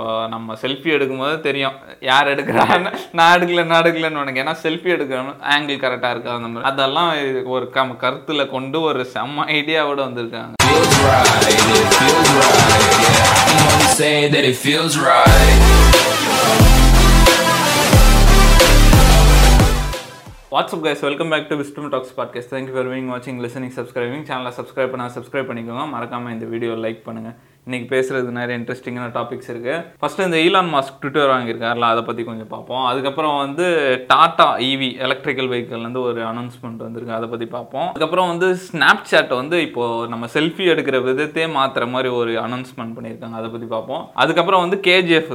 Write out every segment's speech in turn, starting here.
இப்போ நம்ம செல்ஃபி எடுக்கும்போது தெரியும் யார் எடுக்கிறான்னு. நான் எடுக்கல நான் எடுக்கலன்னு உனக்கு. ஏன்னா செல்ஃபி எடுக்கணும் ஆங்கிள் கரெக்டாக இருக்கா அந்த மாதிரி. அதெல்லாம் ஒரு கம் கருத்தில் கொண்டு ஒரு செம்ம ஐடியாவோட வந்திருக்காங்க. Say that it feels right. What's up guys welcome back to Wisdom Talks podcast thank you for wing வாட்சிங் லிசனிங் சப்ஸ்கிரைபிங் சேனலை சப்ஸ்கிரைப் பண்ணால் சப்ஸ்கிரைப் பண்ணிக்கோங்க. மறக்காம இந்த வீடியோ லைக் பண்ணுங்க. இன்னைக்கு பேசுறது நிறைய இன்ட்ரெஸ்டிங்கான டாபிக்ஸ் இருக்கு. ஃபர்ஸ்ட் இந்த ஈலான் மாஸ்க் ட்விட்டர் வாங்கியிருக்காருல அதை பத்தி கொஞ்சம் பார்ப்போம். அதுக்கப்புறம் வந்து டாடா இவி எலக்ட்ரிக்கல் வெஹிக்கிள்லேருந்து ஒரு அனௌன்ஸ்மெண்ட் வந்திருக்கு அதை பத்தி பார்ப்போம். அதுக்கப்புறம் வந்து ஸ்னாப் சாட் வந்து இப்போ நம்ம செல்ஃபி எடுக்கிற விதத்தையே மாத்துற மாதிரி ஒரு அனௌன்ஸ்மெண்ட் பண்ணியிருக்காங்க அதை பத்தி பார்ப்போம். அதுக்கப்புறம் வந்து கேஜிஎஃப்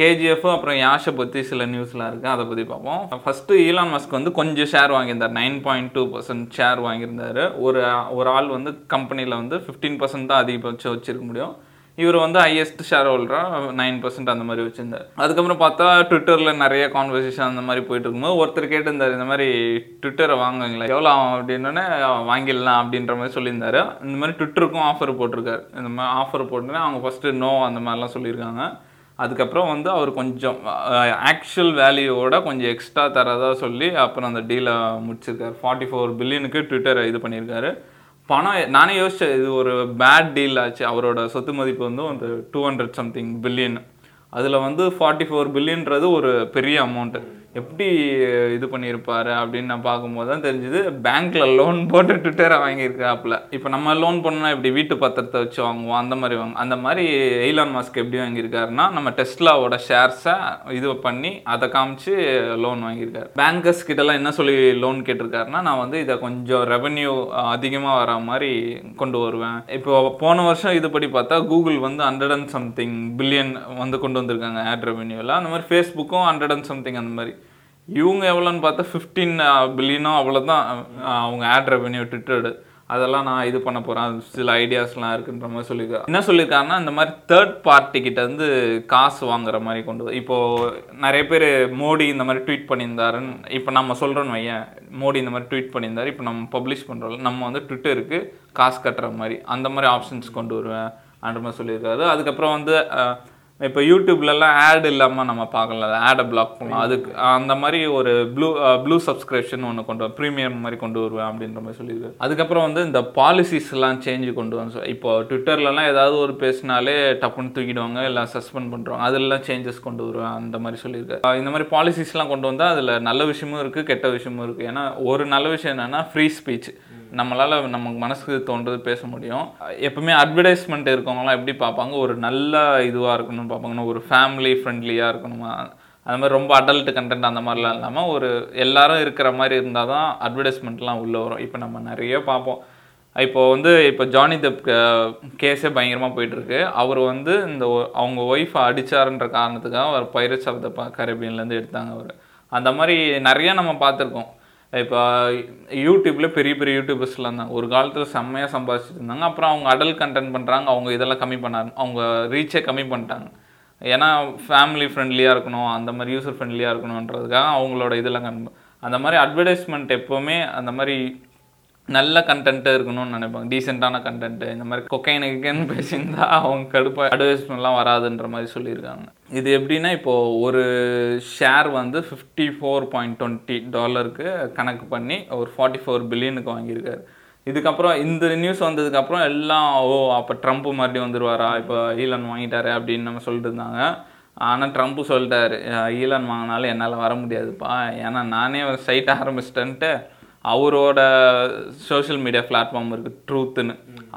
கேஜிஎஃப் அப்புறம் யாஷை பத்தி சில நியூஸ்லாம் இருக்கு அதை பத்தி பார்ப்போம். ஃபர்ஸ்ட் ஈலான் மாஸ்க் வந்து கொஞ்சம் share வாங்கியிருந்தார் nine point two percent share வாங்கியிருந்தாரு. ஒரு ஒரு ஆள் வந்து கம்பெனியில் வந்து ஃபிஃப்டீன் பர்சன்ட் தான் அதிகபட்சம் வச்சிருக்க முடியும். இவர் வந்து ஹையஸ்ட் ஷேர் ஹோல்டராக நைன் பர்சன்ட் அந்த மாதிரி வச்சுருந்தார். அதுக்கப்புறம் பார்த்தா ட்விட்டரில் நிறைய கான்வர்சேஷன் அந்த மாதிரி போயிட்டு இருக்கும்போது ஒருத்தர் கேட்டிருந்தார் இந்த மாதிரி ட்விட்டரை வாங்குங்களேன் எவ்வளோ ஆகும்? அப்படின்னோடனே வாங்கிடலாம் அப்படின்ற மாதிரி சொல்லியிருந்தாரு. இந்த மாதிரி ட்விட்டருக்கும் ஆஃபர் போட்டிருக்காரு. இந்த மாதிரி ஆஃபர் போட்டுனே அவங்க ஃபஸ்ட்டு நோ அந்த மாதிரிலாம் சொல்லியிருக்காங்க. அதுக்கப்புறம் வந்து அவர் கொஞ்சம் ஆக்சுவல் வேல்யூவோட கொஞ்சம் எக்ஸ்ட்ரா தரதா சொல்லி அப்புறம் அந்த டீலை முடிச்சிருக்காரு. ஃபார்ட்டி ஃபோர் பில்லியனுக்கு ட்விட்டரை இது பண்ணியிருக்காரு. பணம் நானே யோசிச்சேன் இது ஒரு பேட் டீல் ஆச்சு. அவரோட சொத்து மதிப்பு வந்து ஒரு டூ ஹண்ட்ரட் சம்திங் பில்லியன் அதில் வந்து ஃபார்ட்டி ஃபோர் பில்லியன்றது ஒரு பெரிய அமௌண்ட்டு எப்படி இது பண்ணியிருப்பாரு அப்படின்னு நான் பார்க்கும்போது தான் தெரிஞ்சுது பேங்க்கில் லோன் போட்டு ட்விட்டரை வாங்கியிருக்காப்புல. இப்போ நம்ம லோன் பண்ணோன்னா இப்படி வீட்டு பத்திரத்தை வச்சு வாங்குவோம் அந்த மாதிரி வாங்க அந்த மாதிரி எய்லான் மாஸ்க் எப்படி வாங்கியிருக்காருன்னா நம்ம டெஸ்லாவோட ஷேர்ஸை இது பண்ணி அதை காமிச்சு லோன் வாங்கியிருக்காரு. பேங்கர்ஸ் கிட்டலாம் என்ன சொல்லி லோன் கேட்டிருக்காருன்னா நான் வந்து இதை கொஞ்சம் ரெவன்யூ அதிகமாக வர மாதிரி கொண்டு வருவேன். இப்போ போன வருஷம் இதுபடி பார்த்தா கூகுள் வந்து ஹண்ட்ரட் அண்ட் சம்திங் பில்லியன் வந்து கொண்டு வந்திருக்காங்க ஆட் ரெவன்யூவில் அந்த மாதிரி ஃபேஸ்புக்கும் ஹண்ட்ரட் அண்ட் சம்திங் அந்த மாதிரி. இவங்க எவ்வளோன்னு பார்த்தா ஃபிஃப்டீன் பில்லியனோ uh, அவ்வளோதான் அவங்க ஆட் ரெவன்யூ ட்விட்டர்டு அதெல்லாம் நான் இது பண்ண போகிறேன் சில ஐடியாஸ்லாம் இருக்குன்ற மாதிரி சொல்லியிருக்காரு என்ன சொல்லியிருக்காருன்னா இந்த மாதிரி தேர்ட் பார்ட்டி கிட்ட வந்து காசு வாங்குற மாதிரி கொண்டு வந்து இப்போது நிறைய பேர் மோடி இந்த மாதிரி ட்வீட் பண்ணியிருந்தாருன்னு இப்போ நம்ம சொல்கிறோன்னு வையன். மோடி இந்த மாதிரி ட்வீட் பண்ணியிருந்தாரு. இப்போ நம்ம பப்ளிஷ் பண்ணுறோம் நம்ம வந்து ட்விட்டருக்கு காசு கட்டுற மாதிரி அந்த மாதிரி ஆப்ஷன்ஸ் கொண்டு வருவேன் அன்ற மாதிரி சொல்லியிருக்காரு. அதுக்கப்புறம் வந்து இப்போ யூடியூப்லலாம் ஆட் இல்லாமல் நம்ம பார்க்கல ஆடை பிளாக் பண்ணலாம் அதுக்கு அந்த மாதிரி ஒரு ப்ளூ ப்ளூ சப்ஸ்கிரிப்ஷன் ஒன்று கொண்டு வரும் ப்ரீமியம் மாதிரி கொண்டு வருவேன் அப்படின்ற மாதிரி சொல்லியிருக்கு அதுக்கப்புறம் வந்து இந்த பாலிசிஸ்லாம் சேஞ்ச் கொண்டு வந்து இப்போ ட்விட்டர்லலாம் ஏதாவது ஒரு பேசினாலே டப்புன்னு தூக்கிடுவாங்க இல்லை சஸ்பெண்ட் பண்ணுறாங்க அதெல்லாம் சேஞ்சஸ் கொண்டு வருவேன் அந்த மாதிரி சொல்லியிருக்கு இந்த மாதிரி பாலிசிஸ்லாம் கொண்டு வந்தால் அதில் நல்ல விஷயமும் இருக்குது கெட்ட விஷயமும் இருக்குது ஏன்னா ஒரு நல்ல விஷயம் என்னென்னா ஃப்ரீ ஸ்பீச் நம்மளால் நமக்கு மனசுக்கு தோன்றது பேச முடியும். எப்பவுமே அட்வர்டைஸ்மெண்ட் இருக்கவங்களாம் எப்படி பார்ப்பாங்க? ஒரு நல்ல இதுவாக இருக்கணும்னு பார்ப்பாங்கன்னா ஒரு ஃபேமிலி ஃப்ரெண்ட்லியாக இருக்கணுமா? அந்த மாதிரி ரொம்ப அடல்ட் கண்டென்ட் அந்த மாதிரிலாம் இல்லாமல் ஒரு எல்லாரும் இருக்கிற மாதிரி இருந்தால் தான் அட்வர்டைஸ்மெண்ட்லாம் உள்ளே வரும். இப்போ நம்ம நிறைய பார்ப்போம். இப்போ வந்து இப்போ ஜானி தெப் கேஸே பயங்கரமாக போயிட்டுருக்கு. அவர் வந்து இந்த ஒ- அவங்க ஒய்ஃபை அடித்தாருன்ற காரணத்துக்காக அவர் பைரட்ஸ் ஆஃப் த கரேபியன்லேருந்து எடுத்தாங்க அவர். அந்த மாதிரி நிறையா நம்ம பார்த்துருக்கோம். இப்போ யூடியூப்பில் பெரிய பெரிய யூடியூபர்ஸ்லாம் தான். ஒரு காலத்தில் செம்மையாக சம்பாதிச்சிட்டு இருந்தாங்க அப்புறம் அவங்க அடல் கண்டென்ட் பண்ணுறாங்க அவங்க இதெல்லாம் கம்மி பண்ணாங்க அவங்க ரீச்சே கம்மி பண்ணிட்டாங்க. ஏன்னா ஃபேமிலி ஃப்ரெண்ட்லியாக இருக்கணும். அந்த மாதிரி யூசர் ஃப்ரெண்ட்லியாக இருக்கணுன்றதுக்காக அவங்களோட இதெல்லாம் கம்மி அந்த மாதிரி அட்வர்டைஸ்மெண்ட் எப்போவுமே அந்த மாதிரி நல்ல கண்டென்ட்டு இருக்கணும்னு நினைப்பாங்க. டீசெண்டான கண்டென்ட்டு இந்த மாதிரி கொக்கைனுக்குன்னு பேசியிருந்தா அவங்க கடுப்பாக அட்வர்டைஸ்மெண்ட்லாம் வராதுன்ற மாதிரி சொல்லியிருக்காங்க. இது எப்படின்னா இப்போது ஒரு ஷேர் வந்து ஃபிஃப்டி ஃபோர் பாயிண்ட் டுவெண்ட்டி டாலருக்கு கணக்கு பண்ணி ஒரு ஃபார்ட்டி ஃபோர் பில்லியனுக்கு வாங்கியிருக்காரு. இதுக்கப்புறம் இந்த நியூஸ் வந்ததுக்கப்புறம் எல்லாம் ஓ அப்போ ட்ரம்ப் மறுபடியும் வந்துடுவாரா இப்போ ஈலன் வாங்கிட்டாரு அப்படின்னு நம்ம சொல்லிட்டு இருந்தாங்க. ஆனால் ட்ரம்ப்பு சொல்லிட்டாரு ஈலன் வாங்கினாலும் என்னால் வர முடியாதுப்பா. ஏன்னா நானே ஒரு சைட் ஆரம்பிச்சிட்டேன்ட்டு அவரோட சோஷியல் மீடியா பிளாட்ஃபார்ம் இருக்குது ட்ரூத்துன்னு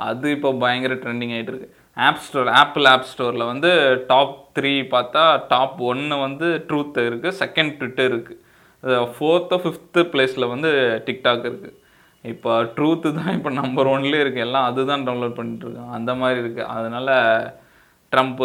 அது இப்போ பயங்கர ட்ரெண்டிங் ஆகிட்டு இருக்கு. ஆப் ஸ்டோர் ஆப்பிள் ஆப் ஸ்டோரில் வந்து டாப் த்ரீ பார்த்தா டாப் ஒன்று வந்து ட்ரூத் இருக்குது செகண்ட் ட்விட்டர் இருக்குது ஃபோர்த்து ஃபிஃப்த்து பிளேஸில் வந்து டிக்டாக் இருக்குது இப்போ ட்ரூத்து தான் இப்போ நம்பர் ஒன்லேயே இருக்குது எல்லாம் அதுதான் டவுன்லோட் பண்ணிட்டுருக்கோம் அந்த மாதிரி இருக்குது அதனால் ட்ரம்ப்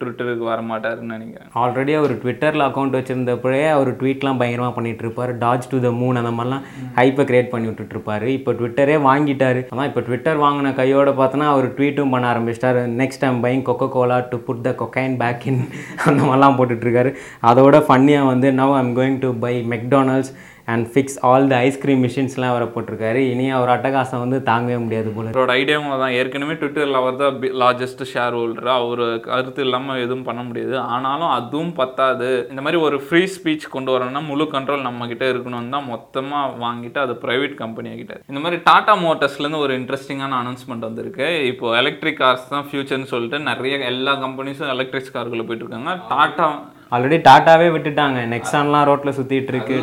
ட்விட்டருக்கு வர மாட்டாருன்னு நினைக்கிறேன். ஆல்ரெடி அவர் ட்விட்டரில் அக்கௌண்ட் வச்சுருந்தப்பவே அவர் ட்வீட்லாம் பயங்கரமாக பண்ணிகிட்ருப்பார் டாஜ் டு த மூன் அந்த மாதிரிலாம் ஹைப்பை கிரியேட் பண்ணி விட்டுட்ருப்பாரு இப்போ ட்விட்டரே வாங்கிட்டாரு. ஆனால் இப்போ ட்விட்டர் வாங்கின கையோட பார்த்தோன்னா அவர் ட்வீட்டும் பண்ண ஆரம்பிச்சிட்டார். Next time buying Coca Cola to put the cocaine back in அந்த மாதிரிலாம் போட்டுட்ருக்காரு அதோட ஃபன்னியாக வந்து now I'm going to buy McDonald's and fix all the ice cream மிஷின்ஸ்லாம் அவரை போட்டிருக்காரு. இனி அவர் அட்டகாசம் வந்து தாங்கவே முடியாது போல அவரோட ஐடியாவும் தான் ஏற்கனவே ட்விட்டரில் அவர் தான் லார்ஜஸ்ட் ஷேர் ஹோல்டர் அவர் கருத்து இல்லாமல் எதுவும் பண்ண முடியாது. ஆனாலும் அதுவும் பத்தாது. இந்த மாதிரி ஒரு ஃப்ரீ ஸ்பீச் கொண்டு வரணும்னா முழு கண்ட்ரோல் நம்ம கிட்டே இருக்கணும் தான் மொத்தமாக வாங்கிட்டு அது ப்ரைவேட் கம்பெனியாக கிட்ட. இந்த மாதிரி டாடா மோட்டர்ஸ்லேருந்து ஒரு இன்ட்ரெஸ்டிங்கான அனௌன்ஸ்மெண்ட் வந்திருக்கு. இப்போ எலக்ட்ரிக் கார்ஸ் தான் ஃபியூச்சர்னு சொல்லிட்டு நிறைய எல்லா கம்பெனிஸும் எலக்ட்ரிக் கார்களில் போயிட்டு இருக்காங்க. டாட்டா ஆல்ரெடி டாட்டாவே விட்டுட்டாங்க. நெக்ஸான்லாம் ரோட்டில் சுற்றிட்டு இருக்கு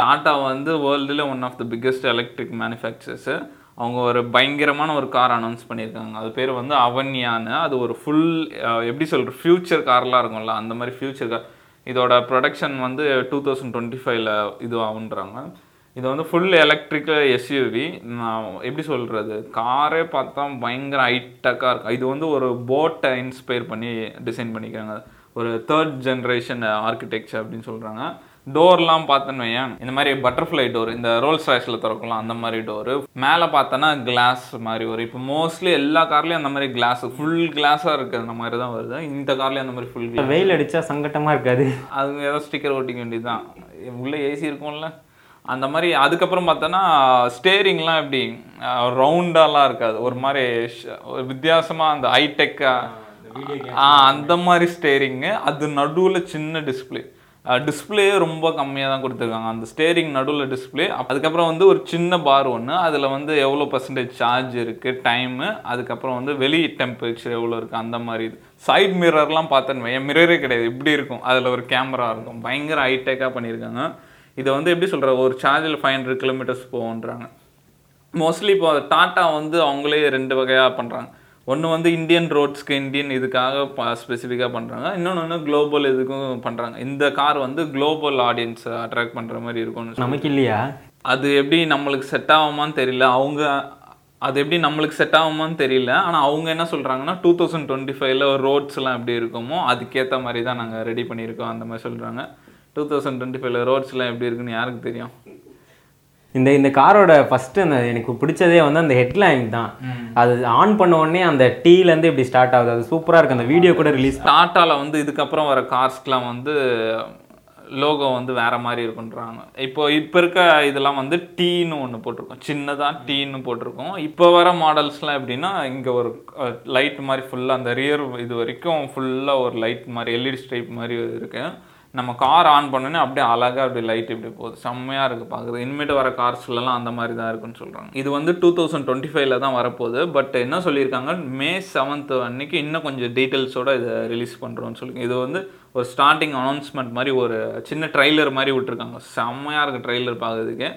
டாட்டா வந்து வேர்ல்டில் one of the biggest electric manufacturers அவங்க ஒரு பயங்கரமான ஒரு கார் அனௌன்ஸ் பண்ணியிருக்காங்க. அது பேர் வந்து அவன்யான்னு அது ஒரு ஃபுல் எப்படி சொல்கிற ஃப்யூச்சர் கார்லாம் இருக்கும்ல. அந்த மாதிரி ஃப்யூச்சர் கார் இதோட ப்ரொடக்ஷன் வந்து டூ தௌசண்ட் டுவெண்ட்டி ஃபைவ்ல இது ஆகுன்றாங்க இது வந்து ஃபுல் எலக்ட்ரிக்கல் எஸ்யூவி நான் எப்படி சொல்கிறது காரே பார்த்தா பயங்கர ஹைட்டக்காக இருக்கும் இது வந்து ஒரு போட்டை இன்ஸ்பயர் பண்ணி டிசைன் பண்ணிக்கிறாங்க. ஒரு தேர்ட் ஜென்ரேஷன் ஆர்கிடெக்சர் அப்படின்னு சொல்கிறாங்க டோர்லாம் பார்த்தோன்னு வையேன். இந்த மாதிரி பட்டர்ஃப்ளை டோர் இந்த ரோல்ஸ் ராய்ஸில் திறக்கலாம் அந்த மாதிரி டோரு மேலே பார்த்தோன்னா கிளாஸ் மாதிரி வரும் இப்போ மோஸ்ட்லி எல்லா கார்லேயும் அந்த மாதிரி கிளாஸ் ஃபுல் கிளாஸாக இருக்குது அந்த மாதிரி தான் வருது. இந்த கார்லேயும் அந்த மாதிரி ஃபுல் கிளாஸ் வெயில் அடிச்சா சங்கட்டமாக இருக்காது. அது ஏதோ ஸ்டிக்கர் ஒட்டிக்க வேண்டியதுதான். உள்ளே ஏசி இருக்கும்ல. அந்த மாதிரி அதுக்கப்புறம் பார்த்தோன்னா ஸ்டேரிங்லாம் எப்படி ரவுண்டாலாம் இருக்காது. ஒரு மாதிரி ஒரு வித்தியாசமாக அந்த ஹைடெக்காக ஆ அந்த மாதிரி ஸ்டேரிங்கு அது நடுவில் சின்ன டிஸ்பிளே டிஸ்பிளே ரொம்ப கம்மியாக தான் கொடுத்துருக்காங்க. அந்த ஸ்டேரிங் நடுவில் டிஸ்பிளே அதுக்கப்புறம் வந்து ஒரு சின்ன பார் ஒன்று அதில் வந்து எவ்வளோ பர்சன்டேஜ் சார்ஜ் இருக்குது டைமு அதுக்கப்புறம் வந்து வெளி டெம்பரேச்சர் எவ்வளோ இருக்குது அந்த மாதிரி இது. சைட் மிரர்லாம் பார்த்தேன்னு வையன். மிரரே கிடையாது. இப்படி இருக்கும். அதில் ஒரு கேமரா இருக்கும். பயங்கர ஹைடெக்காக பண்ணியிருக்காங்க. இதை வந்து எப்படி சொல்கிற ஒரு சார்ஜில் ஃபைவ் ஹண்ட்ரட் கிலோமீட்டர்ஸ் போகுன்றாங்க மோஸ்ட்லி இப்போ டாட்டா வந்து அவங்களே ரெண்டு வகையாக பண்ணுறாங்க ஒன்று வந்து இந்தியன் ரோட்ஸ்க்கு இந்தியன் இதுக்காக ஸ்பெசிஃபிக்காக பண்ணுறாங்க இன்னொன்று வந்து குளோபல் இதுக்கும் பண்ணுறாங்க இந்த கார் வந்து குளோபல் ஆடியன்ஸை அட்ராக்ட் பண்ணுற மாதிரி இருக்கும்னு நமக்கு இல்லையா? அது எப்படி நம்மளுக்கு செட் ஆகுமான்னு தெரியல. அவங்க அது எப்படி நம்மளுக்கு செட் ஆகுமான்னு தெரியல. ஆனால் அவங்க என்ன சொல்கிறாங்கன்னா டூ தௌசண்ட் டுவெண்ட்டி ஃபைவ்ல ரோட்ஸ்லாம் எப்படி இருக்குமோ அதுக்கேற்ற மாதிரி தான் நாங்கள் ரெடி பண்ணியிருக்கோம். அந்த மாதிரி சொல்கிறாங்க டூ தௌசண்ட் டுவெண்ட்டி ஃபைவ்ல ரோட்ஸ்லாம் எப்படி இருக்குன்னு யாருக்கு தெரியும்? இந்த இந்த காரோட ஃபஸ்ட்டு அந்த எனக்கு பிடிச்சதே வந்து அந்த ஹெட்லைன் தான். அது ஆன் பண்ண உடனே அந்த டீலேருந்து இப்படி ஸ்டார்ட் ஆகுது. அது சூப்பராக இருக்கு. அந்த வீடியோ கூட ரிலீஸ் டாட்டாவில் வந்து இதுக்கப்புறம் வர கார்ஸ்க்கெலாம் வந்து லோகோ வந்து வேற மாதிரி இருக்குன்றாங்க. இப்போ இப்போ இருக்க இதெல்லாம் வந்து டீன்னு ஒன்று போட்டிருக்கோம். சின்னதாக டீன்னு போட்டிருக்கோம். இப்போ வர மாடல்ஸ்லாம் எப்படின்னா இங்கே ஒரு லைட் மாதிரி ஃபுல்லாக அந்த ரியர் இது வரைக்கும் ஃபுல்லாக ஒரு லைட் மாதிரி எல்இடி ஸ்ட்ரைப் மாதிரி இருக்கு. நம்ம கார் ஆன் பண்ணோன்னே அப்படியே அழகாக அப்படி லைட் இப்படி போகுது. செம்மையாக இருக்குது பார்க்குறது இனிமேட்டு வர கார்ஸ்லலாம் அந்த மாதிரி தான் இருக்குன்னு சொல்கிறாங்க இது வந்து டூ தௌசண்ட் டுவெண்ட்டி ஃபைவ்ல தான் வரப்போகுது. பட் என்ன சொல்லியிருக்காங்க? மே செவன்த் அன்னைக்கு இன்னும் கொஞ்சம் டீட்டெயில்ஸோடு இதை ரிலீஸ் பண்ணுறோம்னு சொல்லி இது வந்து ஒரு ஸ்டார்டிங் அனௌன்ஸ்மெண்ட் மாதிரி ஒரு சின்ன ட்ரைலர் மாதிரி விட்டுருக்காங்க. செம்மையாக இருக்குது ட்ரைலர் பார்க்குறதுக்கு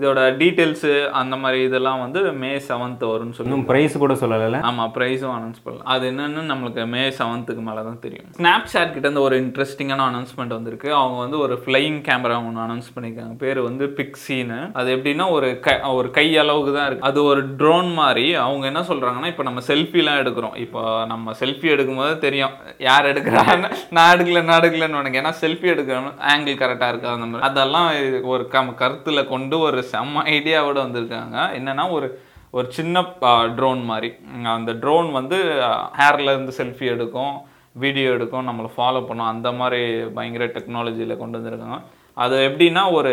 இதோட டீட்டெயில்ஸு அந்த மாதிரி இதெல்லாம் வந்து மே செவன்த் வரும்னு சொல்லி ப்ரைஸ் கூட சொல்லலை ஆமாம் ப்ரைஸும் அனௌன்ஸ் பண்ணலாம் அது என்னன்னு நம்மளுக்கு மே செவன்த்துக்கு மேலே தான் தெரியும். ஸ்னாப்சாட் கிட்ட இருந்து ஒரு இன்ட்ரெஸ்டிங்கான அனௌன்ஸ்மெண்ட் வந்திருக்கு. அவங்க வந்து ஒரு ஃப்ளையிங் கேமரா ஒன்று அனௌன்ஸ் பண்ணியிருக்காங்க. பேர் வந்து பிக்ஸின்னு அது எப்படின்னா ஒரு கை ஒரு கை அளவுக்கு தான் இருக்கு. அது ஒரு ட்ரோன் மாதிரி. அவங்க என்ன சொல்கிறாங்கன்னா இப்போ நம்ம செல்ஃபிலாம் எடுக்கிறோம். இப்போ நம்ம செல்ஃபி எடுக்கும்போது தெரியும் யார் எடுக்கிறான்னு. நான் எடுக்கல நான் எடுக்கலன்னு உனக்கு ஏன்னா செல்ஃபி எடுக்கணும் ஆங்கிள் கரெக்டாக இருக்கு அந்த மாதிரி. அதெல்லாம் ஒரு கம் கருத்தில் கொண்டு ஒரு செம்ம ஐடியாவோட வந்திருக்காங்க. என்னன்னா ஒரு ஒரு சின்ன ட்ரோன் மாதிரி. அந்த ட்ரோன் வந்து ஹேர்லேருந்து செல்ஃபி எடுக்கும் வீடியோ எடுக்கும் நம்மளை ஃபாலோ பண்ணும். அந்த மாதிரி பயங்கர டெக்னாலஜியில் கொண்டு வந்திருக்காங்க. அது எப்படின்னா ஒரு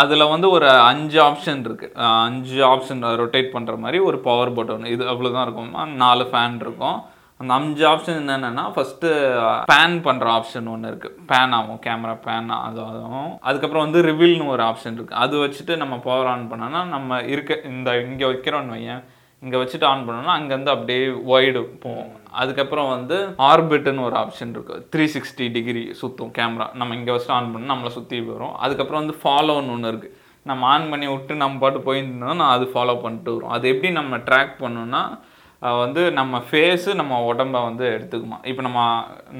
அதில் வந்து ஒரு அஞ்சு ஆப்ஷன் இருக்குது அஞ்சு ஆப்ஷன் ரொட்டேட் பண்ணுற மாதிரி ஒரு பவர் பட்டன் இது அவ்வளோதான் இருக்கும். நாலு ஃபேன் இருக்கும். அந்த அஞ்சு ஆப்ஷன் என்னென்னா ஃபஸ்ட்டு பேன் uh, பண்ணுற ஆப்ஷன் ஒன்று இருக்குது பேன் ஆகும் கேமரா பேன் அது ஆகும் அதுக்கப்புறம் வந்து ரிவில்னு ஒரு ஆப்ஷன் இருக்குது அது வச்சுட்டு நம்ம பவர் ஆன் பண்ணோன்னா நம்ம இருக்க இந்த இங்கே வைக்கிறோன்னு வையேன். இங்கே வச்சுட்டு ஆன் பண்ணோம்னா அங்கேருந்து அப்படியே ஒய்டு போகும். அதுக்கப்புறம் வந்து ஆர்பிட்னு ஒரு ஆப்ஷன் இருக்குது த்ரீ சிக்ஸ்டி டிகிரி சுற்றும் கேமரா நம்ம இங்கே வச்சுட்டு ஆன் பண்ணோம் நம்மளை சுற்றி வரும். அதுக்கப்புறம் வந்து ஃபாலோன்னு ஒன்று இருக்குது நம்ம ஆன் பண்ணி விட்டு நம்ம பாட்டு போயிருந்தோம் நான் அது ஃபாலோ பண்ணிட்டு வரும் அது எப்படி நம்ம ட்ராக் பண்ணோம்னா வந்து நம்ம ஃபேஸு நம்ம உடம்ப வந்து எடுத்துக்குமா. இப்போ நம்ம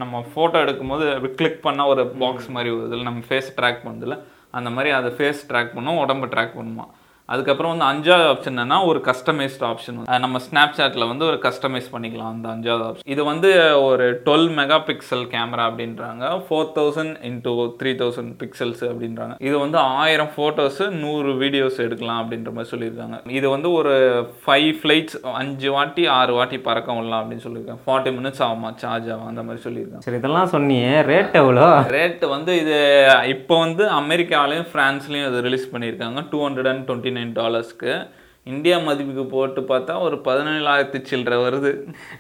நம்ம ஃபோட்டோ எடுக்கும்போது கிளிக் பண்ணால் ஒரு பாக்ஸ் மாதிரி வருதுல நம்ம ஃபேஸ் ட்ராக் பண்ணுதுல அந்த மாதிரி அதை ஃபேஸ் ட்ராக் பண்ணும் உடம்ப ட்ராக் பண்ணுமா. அதுக்கப்புறம் வந்து அஞ்சாவது ஆப்ஷன் என்னன்னா ஒரு கஸ்டமைஸ்ட் ஆப்ஷன் நம்ம ஸ்னாப் சாட்டில் வந்து ஒரு கஸ்டமைஸ் பண்ணிக்கலாம் அந்த அஞ்சாவது ஆப்ஷன் இது வந்து ஒரு டுவெல் மெகா பிக்சல் கேமரா அப்படின்றாங்க. Four thousand into three thousand pixels அப்படின்றாங்க. இது வந்து ஆயிரம் ஃபோட்டோஸ் நூறு வீடியோஸ் எடுக்கலாம் அப்படின்ற மாதிரி சொல்லியிருக்காங்க. இது வந்து ஒரு ஃபைவ் ஃப்ளைட்ஸ் அஞ்சு வாட்டி ஆறு வாட்டி பறக்க விடலாம் அப்படின்னு சொல்லியிருக்காங்க. ஃபார்ட்டி மினிட்ஸ் ஆகுமா சார்ஜ் ஆகும் அந்த மாதிரி சொல்லியிருக்காங்க. சரி இதெல்லாம் சொன்னியே ரேட் எவ்வளோ? ரேட் வந்து இது இப்போ வந்து அமெரிக்காலையும் ஃப்ரான்ஸ்லையும் இது ரிலீஸ் பண்ணியிருக்காங்க. Two hundred and twenty nine டாலர்ஸ்க்கு India மதிப்புக்கு போட்டு பார்த்தா ஒரு பதினேழாயிரத்தி சில்லற வருது.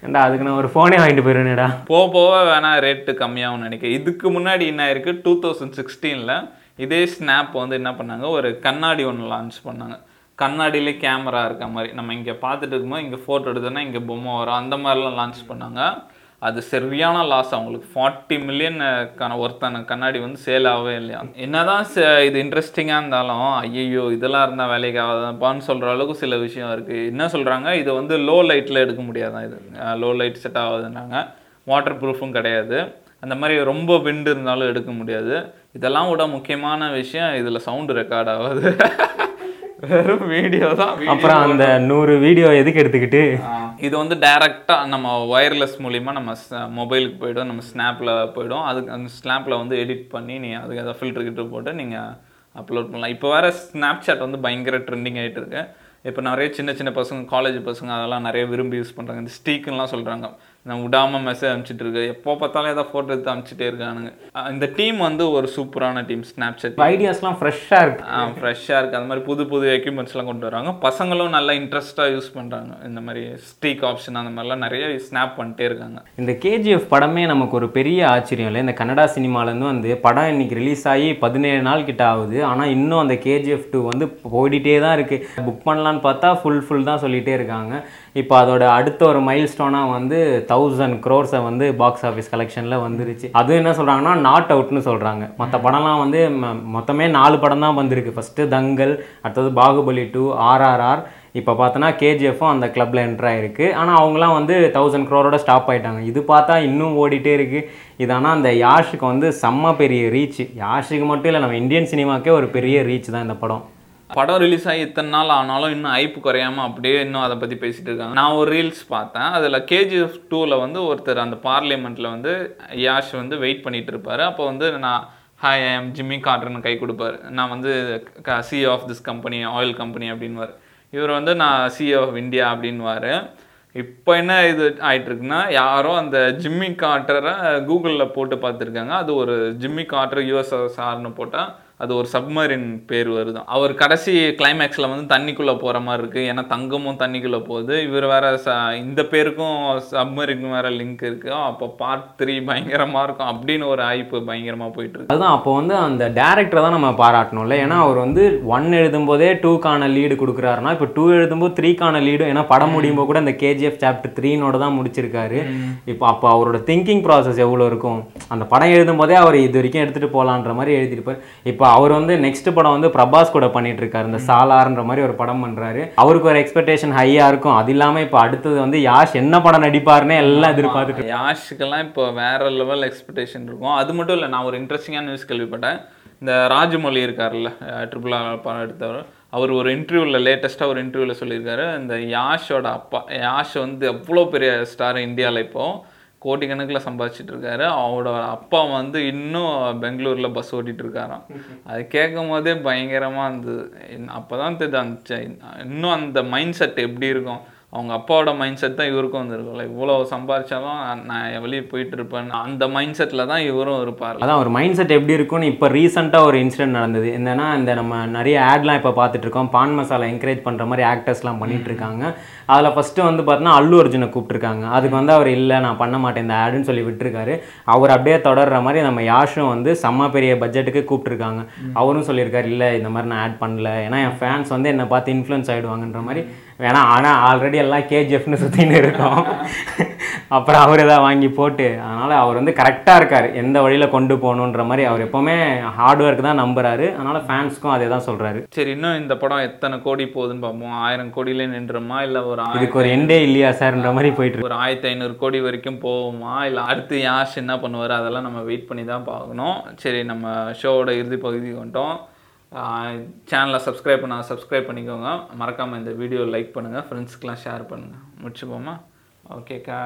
ஏண்டா அதுக்கு நான் ஒரு ஃபோனே வாங்கிட்டு போயிருவேனேடா. போக போக வேணா ரேட்டு கம்மியாகும்னு நினைக்கிறேன். இதுக்கு முன்னாடி என்ன ஆயிருக்கு? டூ தௌசண்ட் சிக்ஸ்டீனில் இதே ஸ்னாப் வந்து என்ன பண்ணாங்க? ஒரு கண்ணாடி ஒன்று லான்ச் பண்ணாங்க. கண்ணாடியிலே கேமரா இருக்க மாதிரி. நம்ம இங்கே பார்த்துட்டு இருக்கும்போது இங்கே ஃபோட்டோ எடுத்தோன்னா இங்கே பொம்மை வரும். அந்த மாதிரிலாம் லான்ச் பண்ணாங்க. அது சரியான லாஸ் அவங்களுக்கு ஃபார்ட்டி மில்லியன் ஒருத்தான கண்ணாடி வந்து சேல் ஆகவே இல்லையா? என்னதான் இது இன்ட்ரெஸ்டிங்காக இருந்தாலும் ஐயோ இதெல்லாம் இருந்தால் வேலைக்கு ஆகாதாப்பான்னு சொல்கிற அளவுக்கு சில விஷயம் இருக்குது என்ன சொல்கிறாங்க இதை வந்து லோ லைட்டில் எடுக்க முடியாதான் இது. லோ லைட் செட் ஆகாதுன்றாங்க வாட்டர் ப்ரூஃபும் கிடையாது. அந்த மாதிரி ரொம்ப விண்டு இருந்தாலும் எடுக்க முடியாது. இதெல்லாம் விட முக்கியமான விஷயம் இதில் சவுண்டு ரெக்கார்ட் ஆகாது. வெறும் வீடியோ தான். அப்புறம் அந்த நூறு வீடியோ எதுக்கு எடுத்துக்கிட்டு? இது வந்து டைரெக்டாக நம்ம ஒயர்லெஸ் மூலிமா நம்ம மொபைலுக்கு போய்டும் நம்ம ஸ்னாப்பில் போய்டும். அதுக்கு அந்த ஸ்னாப்பில் வந்து எடிட் பண்ணி நீ அதுக்கு ஏதாவது ஃபில்டர் கிட்ட போட்டு நீங்கள் அப்லோட் பண்ணலாம். இப்போ வேறு ஸ்னாப்சாட் வந்து பயங்கர ட்ரெண்டிங் ஆகிட்டு இருக்கு. இப்போ நிறைய சின்ன சின்ன பசங்க காலேஜ் பசங்க அதெல்லாம் நிறைய விரும்பி யூஸ் பண்ணுறாங்க இந்த ஸ்டீக்குலாம் சொல்கிறாங்க நான் விடாமல் மெசேஜ் அனுப்பிச்சிட்டு இருக்கு எப்போ பார்த்தாலும் ஏதாவது ஃபோட்டோ எடுத்து அனுப்பிச்சிட்டே இருக்கானுங்க. ஆ, இந்த டீம் வந்து ஒரு சூப்பரான டீம் ஸ்னாப்சாட் ஐடியாஸ்லாம் ஃப்ரெஷ்ஷாக இருக்கு. ஃப்ரெஷ்ஷாக இருக்குது அந்த மாதிரி புது புது எக்யூப்மெண்ட்ஸ்லாம் கொண்டு வராங்க. பசங்களும் நல்லா இன்ட்ரெஸ்ட்டாக யூஸ் பண்ணுறாங்க இந்த மாதிரி ஸ்டீக் ஆப்ஷன் அந்த மாதிரிலாம் நிறைய ஸ்னாப் பண்ணிட்டே இருக்காங்க. இந்த கேஜிஎஃப் படமே நமக்கு ஒரு பெரிய ஆச்சரியம் இல்லை. இந்த கன்னடா சினிமாலேருந்து வந்து படம் இன்னைக்கு ரிலீஸ் ஆகி பதினேழு நாள் கிட்ட ஆகுது. ஆனால் இன்னும் அந்த கேஜிஎஃப் டூ வந்து ஓடிட்டே தான் இருக்குது புக் பண்ணலான்னு பார்த்தா ஃபுல் ஃபுல் தான் சொல்லிகிட்டே இருக்காங்க. இப்போ அதோட அடுத்த ஒரு மைல் ஸ்டோனாக வந்து தௌசண்ட் க்ரோர்ஸை வந்து பாக்ஸ் ஆஃபீஸ் கலெக்ஷனில் வந்துருச்சு. அதுவும் என்ன சொல்கிறாங்கன்னா நாட் அவுட்னு சொல்கிறாங்க மற்ற படம்லாம் வந்து ம- மொத்தமே நாலு படம் தான் வந்திருக்கு. ஃபஸ்ட்டு தங்கல் அடுத்தது பாகுபலி டூ ஆர்ஆர்ஆர் இப்போ பார்த்தோன்னா கேஜிஎஃப்பும் அந்த கிளப்பில் என்ட்ரு ஆகிருக்கு ஆனால் அவங்களாம் வந்து தௌசண்ட் க்ரோரோட ஸ்டாப் ஆகிட்டாங்க இது பார்த்தா இன்னும் ஓடிட்டே இருக்குது இது ஆனால் அந்த யாஷுக்கு வந்து செம்ம பெரிய ரீச் யாஷுக்கு மட்டும் இல்லை நம்ம இந்தியன் சினிமாக்கே ஒரு பெரிய ரீச் தான் இந்த படம். படம் ரிலீஸ் ஆகி இத்தனை நாள் ஆனாலும் இன்னும் ஐப்பு குறையாம அப்படியே இன்னும் அதை பற்றி பேசிட்டு இருக்காங்க. நான் ஒரு ரீல்ஸ் பார்த்தேன். அதில் கேஜிஎஃப் டூவில் வந்து ஒருத்தர் அந்த பார்லிமெண்ட்டில் வந்து யாஷ் வந்து வெயிட் பண்ணிட்டு இருப்பார். அப்போ வந்து நான் ஹாய் ஐ எம் ஜிம்மி கார்டர்னு கை கொடுப்பாரு. நான் வந்து C of this company oil company அப்படின்வார் இவர் வந்து நான் சி ஆஃப் இந்தியா அப்படின்வார் இப்போ என்ன இது ஆகிட்டுருக்குன்னா யாரோ அந்த ஜிம்மி கார்டரை கூகுளில் போட்டு பார்த்துருக்காங்க. அது ஒரு ஜிம்மி கார்ட்டர் யூஎஸ்எஸ்ஆர்னு போட்டால் அது ஒரு சப்மரின் பேர் வருதான். அவர் கடைசி கிளைமேக்ஸில் வந்து தண்ணிக்குள்ளே போகிற மாதிரி இருக்குது ஏன்னா தங்கமும் தண்ணிக்குள்ளே போகுது. இவர் வேற ச இந்த பேருக்கும் சப்மரின் வேற லிங்க் இருக்குது அப்போ பார்ட் த்ரீ பயங்கரமாக இருக்கும் அப்படின்னு ஒரு ஆய்ப்பு பயங்கரமாக போயிட்டு இருக்கு. அதுதான் அப்போ வந்து அந்த டேரக்டரை தான் நம்ம பாராட்டணும்ல ஏன்னா அவர் வந்து ஒன் எழுதும்போதே டூக்கான லீடு கொடுக்குறாருன்னா இப்போ டூ எழுதும்போது த்ரீக்கான லீடு ஏன்னா படம் முடியும் போது கூட இந்த கேஜிஎஃப் சாப்டர் த்ரீனோட தான் முடிச்சிருக்காரு. இப்போ அப்போ அவரோட திங்கிங் ப்ராசஸ் எவ்வளோ இருக்கும்? அந்த படம் எழுதும் போதே அவர் இது வரைக்கும் எடுத்துகிட்டு போகலான்ற மாதிரி எழுதியிருப்பார். இப்போ அவர் வந்து நெக்ஸ்ட் படம் வந்து பிரபாஸ் கூட பண்ணிட்டு இருக்காரு இந்த சாலார்ன்ற மாதிரி ஒரு படம் பண்றாரு. அவருக்கு ஒரு எக்ஸ்பெக்டேஷன் ஹையா இருக்கும். அது இல்லாம இப்போ அடுத்தது வந்து யாஷ் என்ன படம் நடிப்பாருன்னு எல்லாம் எதிர்பார்த்துட்டு யாஷுக்கெல்லாம் இப்போ வேற லெவல் எக்ஸ்பெக்டேஷன் இருக்கும். அது மட்டும் இல்லை நான் ஒரு இன்ட்ரெஸ்டிங்கான நியூஸ் கேள்விப்பட்டேன். இந்த ராஜமௌழி இருக்கார்ல ட்ரிபிள் ஆர் படம் எடுத்தவர். அவர் ஒரு இன்டர்வியூவில் லேட்டஸ்ட்டாக ஒரு இன்டர்வியூவில் சொல்லியிருக்காரு. இந்த யாஷோட அப்பா யாஷ் வந்து அவ்வளோ பெரிய ஸ்டார் இந்தியாவில் இப்போது கோடிக்கணக்கில் சம்பாதிச்சிட்டு இருக்காரு அவரோட அப்பா வந்து இன்னும் பெங்களூரில் பஸ் ஓட்டிட்டு இருக்காராம் அது கேட்கும் போதே பயங்கரமாக இருந்தது. அப்போ தான் தெரியுது அந்த இன்னும் அந்த மைண்ட் செட் எப்படி இருக்கும்? அவங்க அப்பாவோட மைண்ட் செட் தான் இவருக்கும் வந்துருக்கும்ல. இவ்வளோ சம்பாதிச்சாலும் நான் வெளியே போயிட்டு இருப்பேன் அந்த மைண்ட் செட்டில் தான் இவரும் இருப்பார் அதான் ஒரு மைண்ட் செட் எப்படி இருக்கும்னு இப்போ ரீசெண்டாக ஒரு இன்சிடென்ட் நடந்தது. என்னன்னா இந்த நம்ம நிறைய ஆட்லாம் இப்போ பார்த்துட்டு இருக்கோம். பான் மசாலா என்கரேஜ் பண்ணுற மாதிரி ஆக்டர்ஸ்லாம் பண்ணிட்டு இருக்காங்க. அதில் ஃபஸ்ட்டு வந்து பார்த்தீங்கன்னா அல்லு அர்ஜுனை கூப்பிட்டுருக்காங்க. அதுக்கு வந்து அவர் இல்லை நான் பண்ண மாட்டேன் இந்த ஆடுன்னு சொல்லி விட்டுருக்காரு. அவர் அப்படியே தொடர்ற மாதிரி நம்ம யாஷும் வந்து செம்ம பெரிய பட்ஜெட்டுக்கு கூப்பிட்டுருக்காங்க. அவரும் சொல்லியிருக்காரு இல்லை இந்த மாதிரி நான் ஆட் பண்ணல. ஏன்னா என் ஃபேன்ஸ் வந்து என்னை பார்த்து இன்ஃப்ளூயன்ஸ் ஆகிடுவாங்கன்ற மாதிரி வேணா ஆனால் ஆல்ரெடி எல்லாம் கேஜிஎஃப்னு சுற்றின்னு இருக்கோம். அப்புறம் அவர் தான் வாங்கி போட்டு அதனால் அவர் வந்து கரெக்டாக இருக்கார். எந்த வழியில் கொண்டு போகணுன்ற மாதிரி அவர் எப்போவுமே ஹார்ட் ஒர்க் தான் நம்புறாரு. அதனால் ஃபேன்ஸ்க்கும் அதே தான் சொல்கிறாரு சரி இன்னும் இந்த படம் எத்தனை கோடி போகுதுன்னு பார்ப்போம். ஆயிரம் கோடியிலே நின்றுமா இல்லை ஒரு இதுக்கு ஒரு எண்டே இல்லையா சார்ன்ற மாதிரி போயிட்டு ஒரு ஆயிரத்தி ஐநூறு கோடி வரைக்கும் போகுமா? இல்லை அடுத்து யாஷ் என்ன பண்ணுவார்? அதெல்லாம் நம்ம வெயிட் பண்ணி தான் பார்க்கணும். சரி நம்ம ஷோவோட இறுதி பகுதிக்கு வந்துட்டோம். சேனலை சப்ஸ்கிரைப் பண்ண சப்ஸ்கிரைப் பண்ணிக்கோங்க. மறக்காமல் இந்த வீடியோ லைக் பண்ணுங்கள் ஃப்ரெண்ட்ஸ்க்கெலாம் ஷேர் பண்ணுங்கள் முடிச்சுப்போமா? ஓகே கா